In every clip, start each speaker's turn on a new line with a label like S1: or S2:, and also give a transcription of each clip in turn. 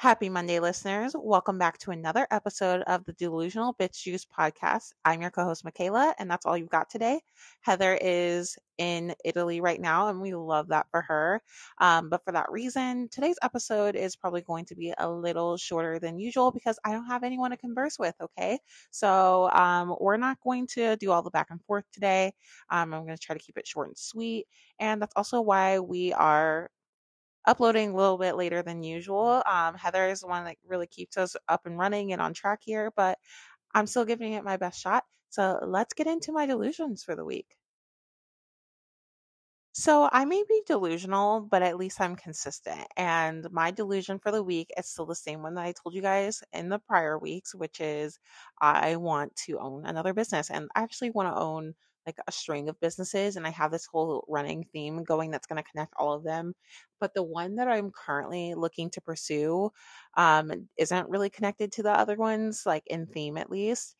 S1: Happy Monday, listeners. Welcome back to another episode of the Delusional Bitch Juice podcast. I'm your co host, Mikayla, and that's all you've got today. Heather is in Italy right now, and we love that for her. Um, but for that reason, today's episode is probably going to be a little shorter than usual because I don't have anyone to converse with, okay? So um, we're not going to do all the back and forth today. Um, I'm going to try to keep it short and sweet. And that's also why we are uploading a little bit later than usual. Um, Heather is the one that really keeps us up and running and on track here, but I'm still giving it my best shot. So let's get into my delusions for the week. So I may be delusional, but at least I'm consistent. And my delusion for the week is still the same one that I told you guys in the prior weeks, which is I want to own another business. And I actually want to own like a string of businesses and I have this whole running theme going that's going to connect all of them. But the one that I'm currently looking to pursue um, isn't really connected to the other ones, like in theme at least.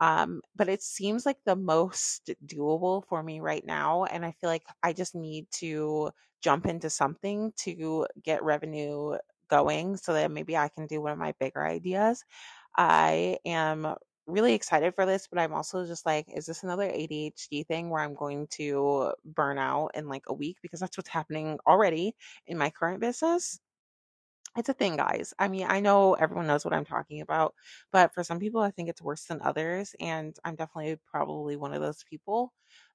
S1: Um, but it seems like the most doable for me right now. And I feel like I just need to jump into something to get revenue going so that maybe I can do one of my bigger ideas. I am really excited for this, but I'm also just like, is this another ADHD thing where I'm going to burn out in like a week? Because that's what's happening already in my current business. It's a thing, guys. I mean, I know everyone knows what I'm talking about, but for some people, I think it's worse than others. And I'm definitely probably one of those people.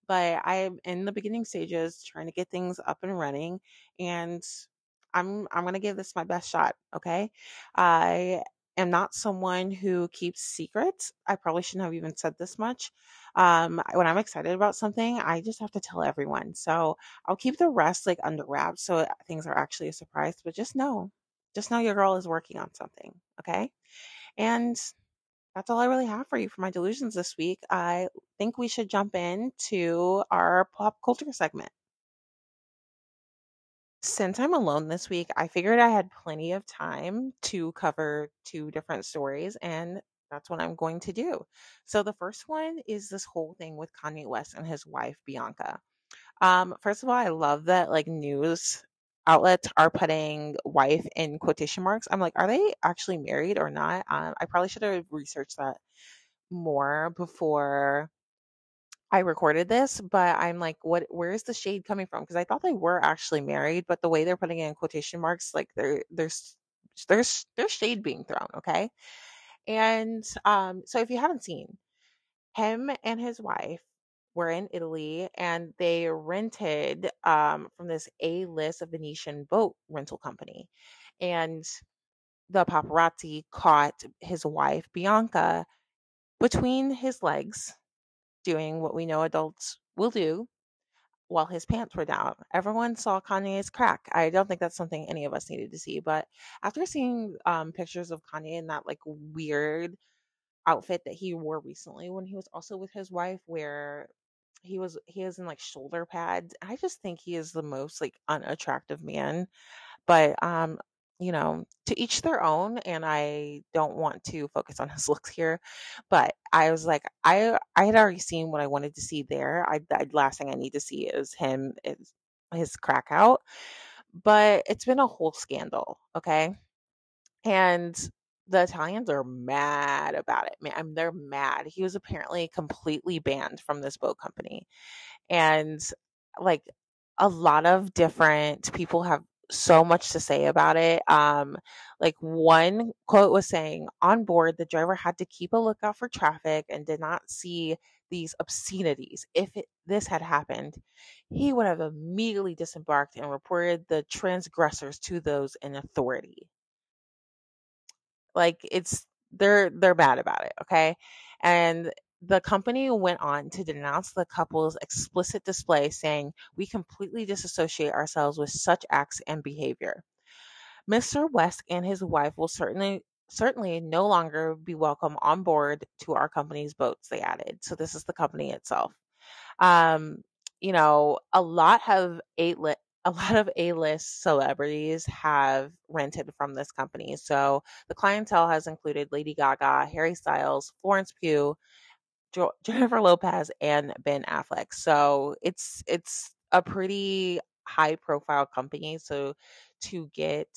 S1: But I'm in the beginning stages trying to get things up and running. And I'm I'm gonna give this my best shot. Okay. I am not someone who keeps secrets. I probably shouldn't have even said this much. Um, when I'm excited about something, I just have to tell everyone. So I'll keep the rest like under wraps so things are actually a surprise. But just know, just know your girl is working on something. Okay. And that's all I really have for you for my delusions this week. I think we should jump into our pop culture segment since I'm alone this week, I figured I had plenty of time to cover two different stories, and that's what I'm going to do. So, the first one is this whole thing with Kanye West and his wife, Bianca. Um, first of all, I love that like news outlets are putting wife in quotation marks. I'm like, are they actually married or not? Um, I probably should have researched that more before I recorded this, but I'm like, what? Where is the shade coming from? Because I thought they were actually married, but the way they're putting it in quotation marks, like there, there's, there's, there's shade being thrown. Okay, and um, so if you haven't seen, him and his wife were in Italy, and they rented um from this A-list of Venetian boat rental company, and the paparazzi caught his wife Bianca between his legs doing what we know adults will do while his pants were down. Everyone saw Kanye's crack. I don't think that's something any of us needed to see, but after seeing um, pictures of Kanye in that like weird outfit that he wore recently when he was also with his wife where he was he is in like shoulder pads. I just think he is the most like unattractive man. But um you know, to each their own. And I don't want to focus on his looks here, but I was like, I I had already seen what I wanted to see there. I the last thing I need to see is him is his crack out. But it's been a whole scandal, okay? And the Italians are mad about it. Man, they're mad. He was apparently completely banned from this boat company. And like a lot of different people have so much to say about it. Um, like one quote was saying, on board, the driver had to keep a lookout for traffic and did not see these obscenities. If it, this had happened, he would have immediately disembarked and reported the transgressors to those in authority. Like it's they're they're bad about it, okay? And the company went on to denounce the couple's explicit display, saying, We completely disassociate ourselves with such acts and behavior. Mr. West and his wife will certainly certainly no longer be welcome on board to our company's boats, they added. So this is the company itself. Um, you know, a lot of a lot of A-list celebrities have rented from this company. So the clientele has included Lady Gaga, Harry Styles, Florence Pugh, jo- Jennifer Lopez and Ben Affleck. So it's it's a pretty high profile company. So to get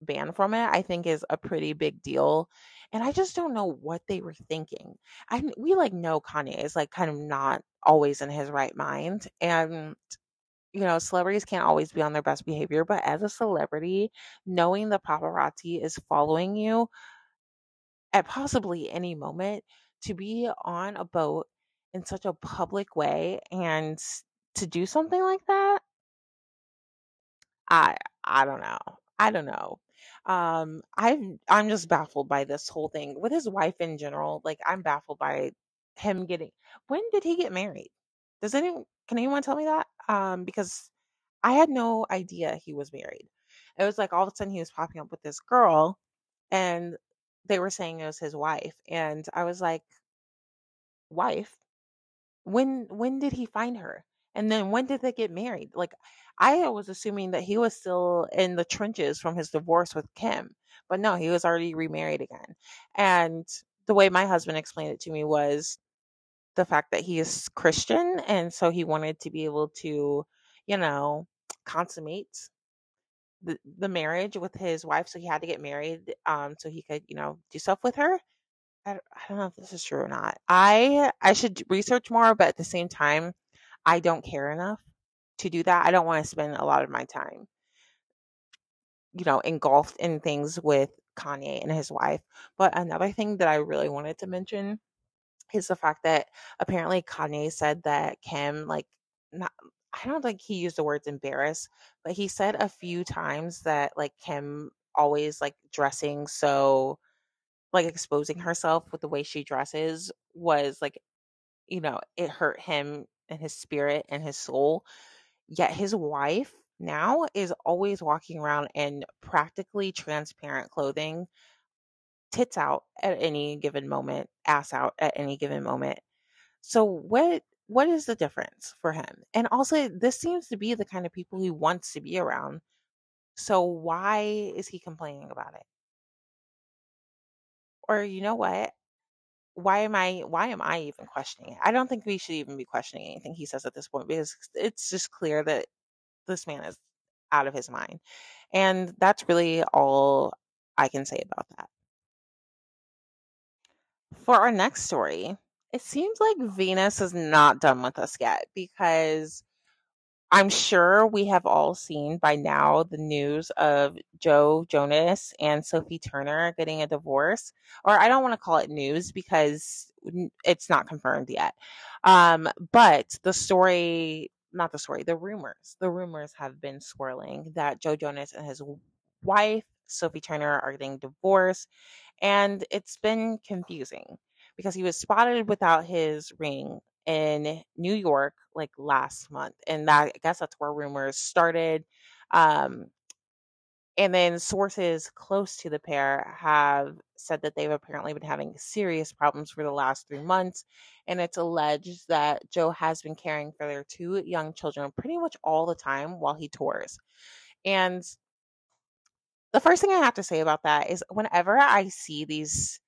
S1: banned from it, I think is a pretty big deal. And I just don't know what they were thinking. I we like know Kanye is like kind of not always in his right mind. And you know, celebrities can't always be on their best behavior, but as a celebrity, knowing the paparazzi is following you at possibly any moment to be on a boat in such a public way and to do something like that I I don't know. I don't know. Um, I'm I'm just baffled by this whole thing with his wife in general. Like I'm baffled by him getting. When did he get married? Does anyone can anyone tell me that? Um, because I had no idea he was married. It was like all of a sudden he was popping up with this girl, and they were saying it was his wife, and I was like, wife? When when did he find her? And then when did they get married? Like I was assuming that he was still in the trenches from his divorce with Kim. But no, he was already remarried again. And the way my husband explained it to me was the fact that he is Christian and so he wanted to be able to, you know, consummate the, the marriage with his wife so he had to get married um so he could, you know, do stuff with her. I, I don't know if this is true or not. I I should research more, but at the same time, I don't care enough to do that. I don't want to spend a lot of my time, you know, engulfed in things with Kanye and his wife. But another thing that I really wanted to mention is the fact that apparently Kanye said that Kim, like, not, I don't think he used the words embarrass, but he said a few times that, like, Kim always, like, dressing so, like, exposing herself with the way she dresses was, like, you know, it hurt him and his spirit and his soul. Yet his wife now is always walking around in practically transparent clothing, tits out at any given moment, ass out at any given moment. So what what is the difference for him? And also this seems to be the kind of people he wants to be around. So why is he complaining about it? Or you know what? why am I why am I even questioning it? I don't think we should even be questioning anything he says at this point because it's just clear that this man is out of his mind. And that's really all I can say about that. For our next story, it seems like Venus is not done with us yet because I'm sure we have all seen by now the news of Joe Jonas and Sophie Turner getting a divorce. Or I don't want to call it news because it's not confirmed yet. Um, but the story, not the story, the rumors, the rumors have been swirling that Joe Jonas and his wife, Sophie Turner, are getting divorced. And it's been confusing because he was spotted without his ring in New York like last month. And that I guess that's where rumors started. Um, and then sources close to the pair have said that they've apparently been having serious problems for the last three months. And it's alleged that Joe has been caring for their two young children pretty much all the time while he tours. And the first thing I have to say about that is whenever I see these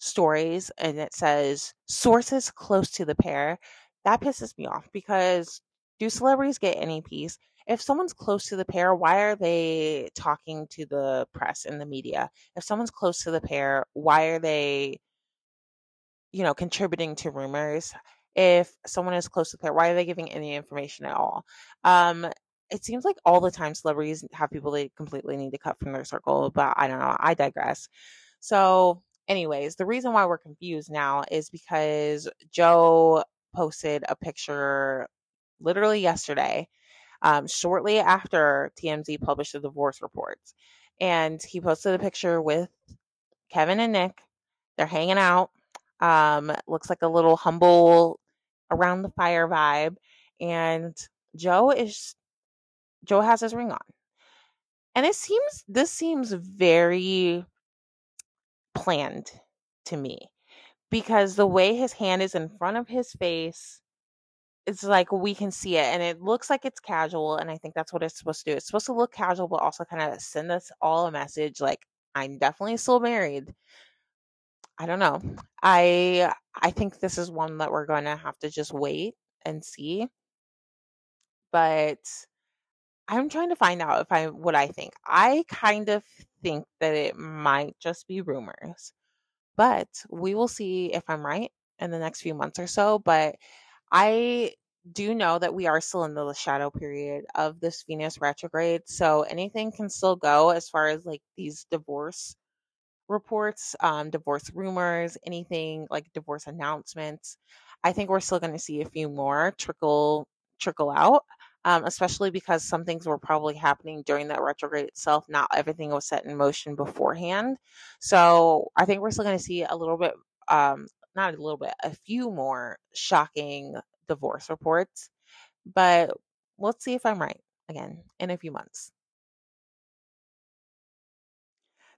S1: stories and it says sources close to the pair, that pisses me off because do celebrities get any peace? If someone's close to the pair, why are they talking to the press and the media? If someone's close to the pair, why are they, you know, contributing to rumors? If someone is close to the pair, why are they giving any information at all? Um, it seems like all the time celebrities have people they completely need to cut from their circle, but I don't know. I digress. So anyways, the reason why we're confused now is because Joe posted a picture literally yesterday, um, shortly after TMZ published the divorce reports. And he posted a picture with Kevin and Nick. They're hanging out. Um, looks like a little humble around the fire vibe. And Joe is Joe has his ring on. And it seems this seems very planned to me because the way his hand is in front of his face it's like we can see it and it looks like it's casual and i think that's what it's supposed to do. It's supposed to look casual but also kind of send us all a message like i'm definitely still married. I don't know. I i think this is one that we're going to have to just wait and see but i'm trying to find out if i what i think. I kind of think that it might just be rumors. But we will see if I'm right in the next few months or so. But I do know that we are still in the shadow period of this Venus retrograde. So anything can still go as far as like these divorce reports, um, divorce rumors, anything like divorce announcements. I think we're still going to see a few more trickle trickle out, um, especially because some things were probably happening during that retrograde itself. Not everything was set in motion beforehand. So I think we're still going to see a little bit, um, not a little bit, a few more shocking divorce reports. But let's see if I'm right again in a few months.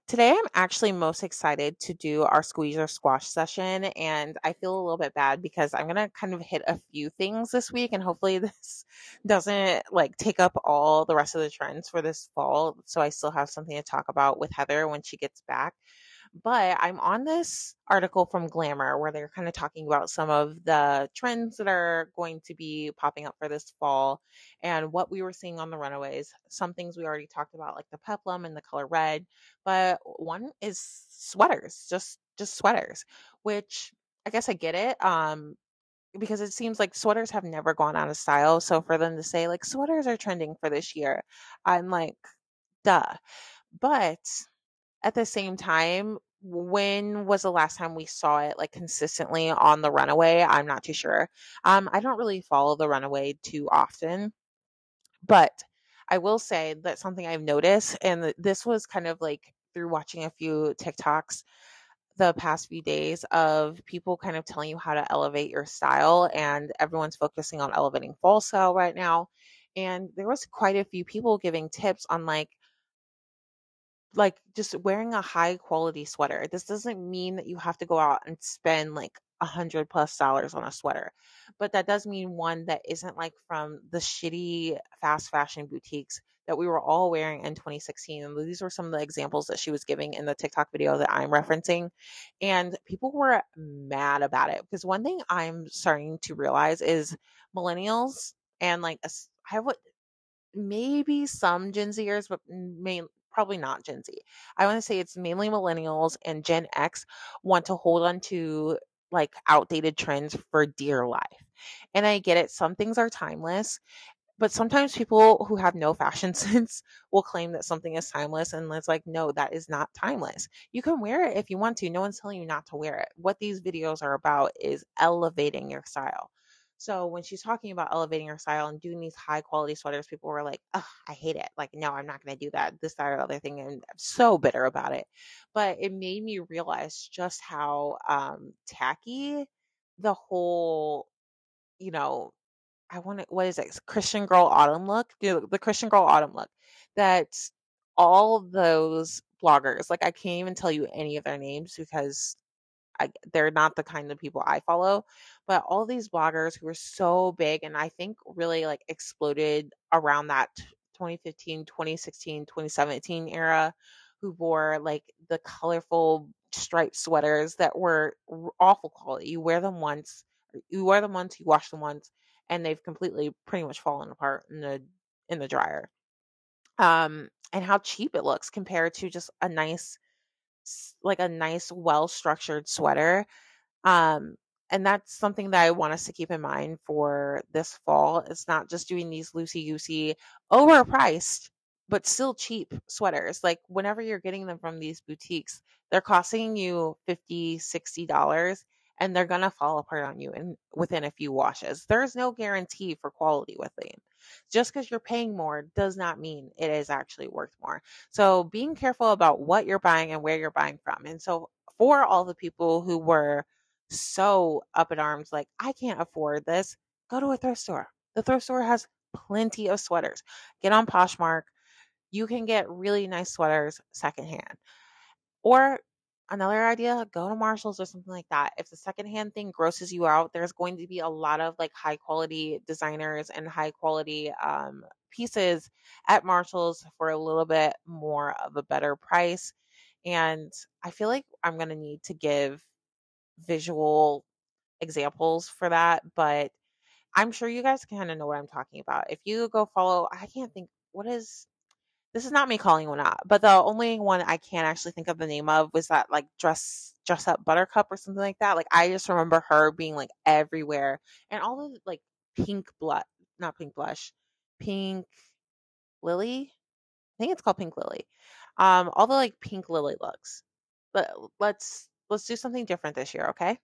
S1: Today, I'm actually most excited to do our squeeze or squash session. And I feel a little bit bad because I'm going to kind of hit a few things this week. And hopefully, this doesn't like take up all the rest of the trends for this fall. So I still have something to talk about with Heather when she gets back. But I'm on this article from Glamour where they're kind of talking about some of the trends that are going to be popping up for this fall and what we were seeing on the runaways. Some things we already talked about, like the peplum and the color red, but one is sweaters, just just sweaters, which I guess I get it. Um, because it seems like sweaters have never gone out of style. So for them to say like sweaters are trending for this year, I'm like, duh. But at the same time, when was the last time we saw it like consistently on the runaway? I'm not too sure. Um, I don't really follow the runaway too often, but I will say that something I've noticed, and this was kind of like through watching a few TikToks the past few days of people kind of telling you how to elevate your style, and everyone's focusing on elevating fall style right now. And there was quite a few people giving tips on like like just wearing a high quality sweater. This doesn't mean that you have to go out and spend like a hundred plus dollars on a sweater, but that does mean one that isn't like from the shitty fast fashion boutiques that we were all wearing in 2016. And these were some of the examples that she was giving in the TikTok video that I'm referencing. And people were mad about it because one thing I'm starting to realize is millennials and like I have what maybe some Gen Zers, but main, probably not Gen Z. I want to say it's mainly millennials and Gen X want to hold on to like outdated trends for dear life. And I get it, some things are timeless, but sometimes people who have no fashion sense will claim that something is timeless and it's like no that is not timeless you can wear it if you want to no one's telling you not to wear it what these videos are about is elevating your style so when she's talking about elevating her style and doing these high quality sweaters, people were like, oh, I hate it. Like, no, I'm not going to do that. This, that, or other thing. And I'm so bitter about it. But it made me realize just how um, tacky the whole, you know, I want to, what is it? Christian Girl Autumn look, the, the Christian Girl Autumn look that all those bloggers, like I can't even tell you any of their names because I, they're not the kind of people I follow, but all these bloggers who were so big and I think really like exploded around that 2015, 2016, 2017 era who wore like the colorful striped sweaters that were awful quality. You wear them once, you wear them once, you wash them once, and they've completely pretty much fallen apart in the in the dryer. Um, and how cheap it looks compared to just a nice like a nice, well structured sweater. Um, and that's something that I want us to keep in mind for this fall. It's not just doing these loosey goosey, overpriced, but still cheap sweaters. Like whenever you're getting them from these boutiques, they're costing you 50 $60 and they're gonna fall apart on you in within a few washes. There's no guarantee for quality with them. Just because you're paying more does not mean it is actually worth more. So being careful about what you're buying and where you're buying from. And so for all the people who were so up in arms, like I can't afford this, go to a thrift store. The thrift store has plenty of sweaters. Get on Poshmark. You can get really nice sweaters secondhand. Or another idea go to marshalls or something like that. If the secondhand thing grosses you out there's going to be a lot of like high quality designers and high quality um, pieces at marshalls for a little bit more of a better price. And i feel like i'm going to need to give visual examples for that but i'm sure you guys kind of know what i'm talking about. If you go follow i can't think what is this is not me calling one out, but the only one I can't actually think of the name of was that like dress dress up buttercup or something like that. Like I just remember her being like everywhere and all the like pink blood not pink blush, pink lily. I think it's called pink lily. Um, all the like pink lily looks. But let's let's do something different this year, okay?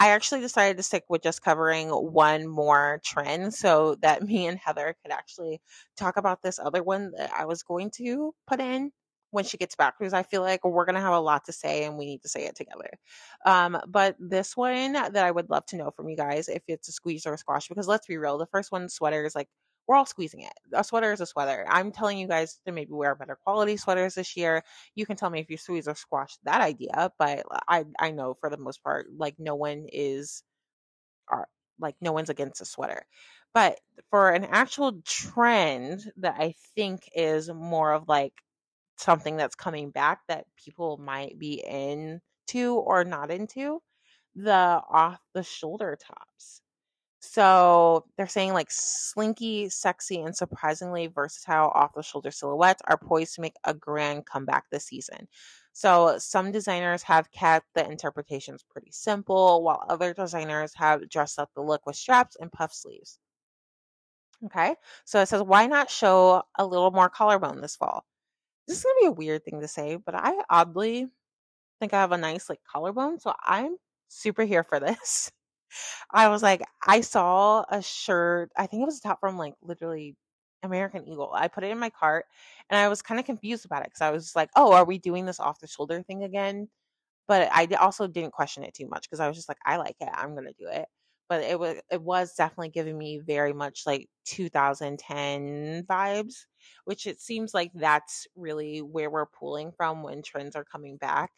S1: I actually decided to stick with just covering one more trend so that me and Heather could actually talk about this other one that I was going to put in when she gets back because I feel like we're going to have a lot to say and we need to say it together. Um, but this one that I would love to know from you guys if it's a squeeze or a squash because let's be real, the first one, sweater, is like we're all squeezing it. A sweater is a sweater. I'm telling you guys to maybe wear better quality sweaters this year. You can tell me if you squeeze or squash that idea, but uh, I I know for the most part, like no one is, are like no one's against a sweater. But for an actual trend that I think is more of like something that's coming back that people might be into or not into, the off the shoulder tops. So they're saying like slinky, sexy, and surprisingly versatile off the shoulder silhouettes are poised to make a grand comeback this season. So some designers have kept the interpretations pretty simple, while other designers have dressed up the look with straps and puff sleeves. Okay, so it says, why not show a little more collarbone this fall? This is gonna be a weird thing to say, but I oddly think I have a nice like collarbone, so I'm super here for this. I was like, I saw a shirt. I think it was a top from like literally American Eagle. I put it in my cart and I was kind of confused about it because I was like, oh, are we doing this off the shoulder thing again? But I also didn't question it too much because I was just like, I like it. I'm gonna do it. But it was it was definitely giving me very much like 2010 vibes, which it seems like that's really where we're pulling from when trends are coming back.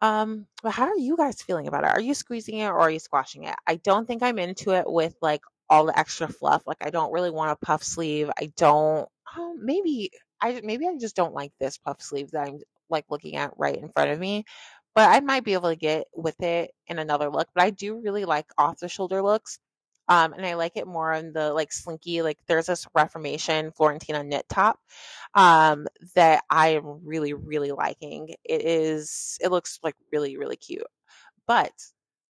S1: Um, but how are you guys feeling about it? Are you squeezing it or are you squashing it? I don't think I'm into it with like all the extra fluff. Like I don't really want a puff sleeve. I don't oh, maybe I maybe I just don't like this puff sleeve that I'm like looking at right in front of me. But I might be able to get with it in another look. But I do really like off the shoulder looks. Um, and I like it more on the like slinky, like there's this Reformation Florentina knit top um, that I am really, really liking. It is, it looks like really, really cute. But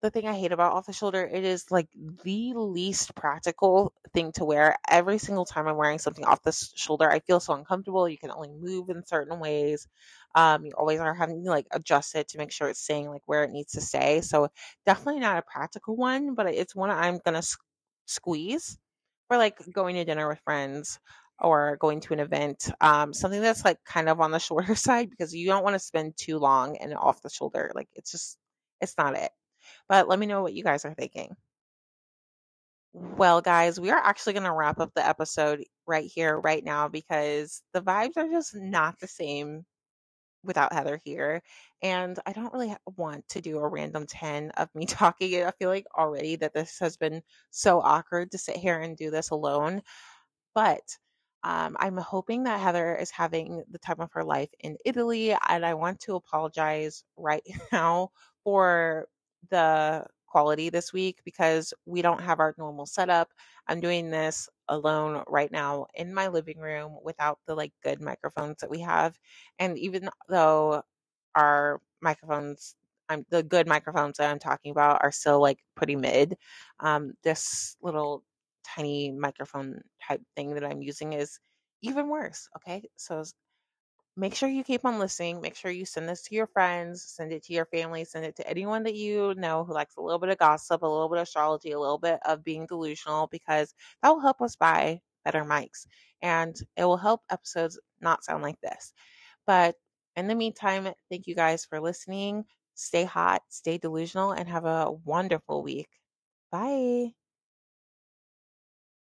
S1: the thing I hate about off the shoulder, it is like the least practical thing to wear. Every single time I'm wearing something off the shoulder, I feel so uncomfortable. You can only move in certain ways. Um, you always are having to like adjust it to make sure it's staying like where it needs to stay. So definitely not a practical one, but it's one I'm gonna s- squeeze for like going to dinner with friends or going to an event. Um, something that's like kind of on the shorter side because you don't want to spend too long and off the shoulder. Like it's just it's not it. But let me know what you guys are thinking. Well, guys, we are actually going to wrap up the episode right here, right now, because the vibes are just not the same without Heather here. And I don't really want to do a random 10 of me talking. I feel like already that this has been so awkward to sit here and do this alone. But um, I'm hoping that Heather is having the time of her life in Italy. And I want to apologize right now for the quality this week because we don't have our normal setup. I'm doing this alone right now in my living room without the like good microphones that we have. And even though our microphones I'm the good microphones that I'm talking about are still like pretty mid. Um, this little tiny microphone type thing that I'm using is even worse. Okay. So make sure you keep on listening. Make sure you send this to your friends, send it to your family, send it to anyone that you know who likes a little bit of gossip, a little bit of astrology, a little bit of being delusional, because that will help us buy better mics and it will help episodes not sound like this. But in the meantime, thank you guys for listening. Stay hot, stay delusional, and have a wonderful week. Bye.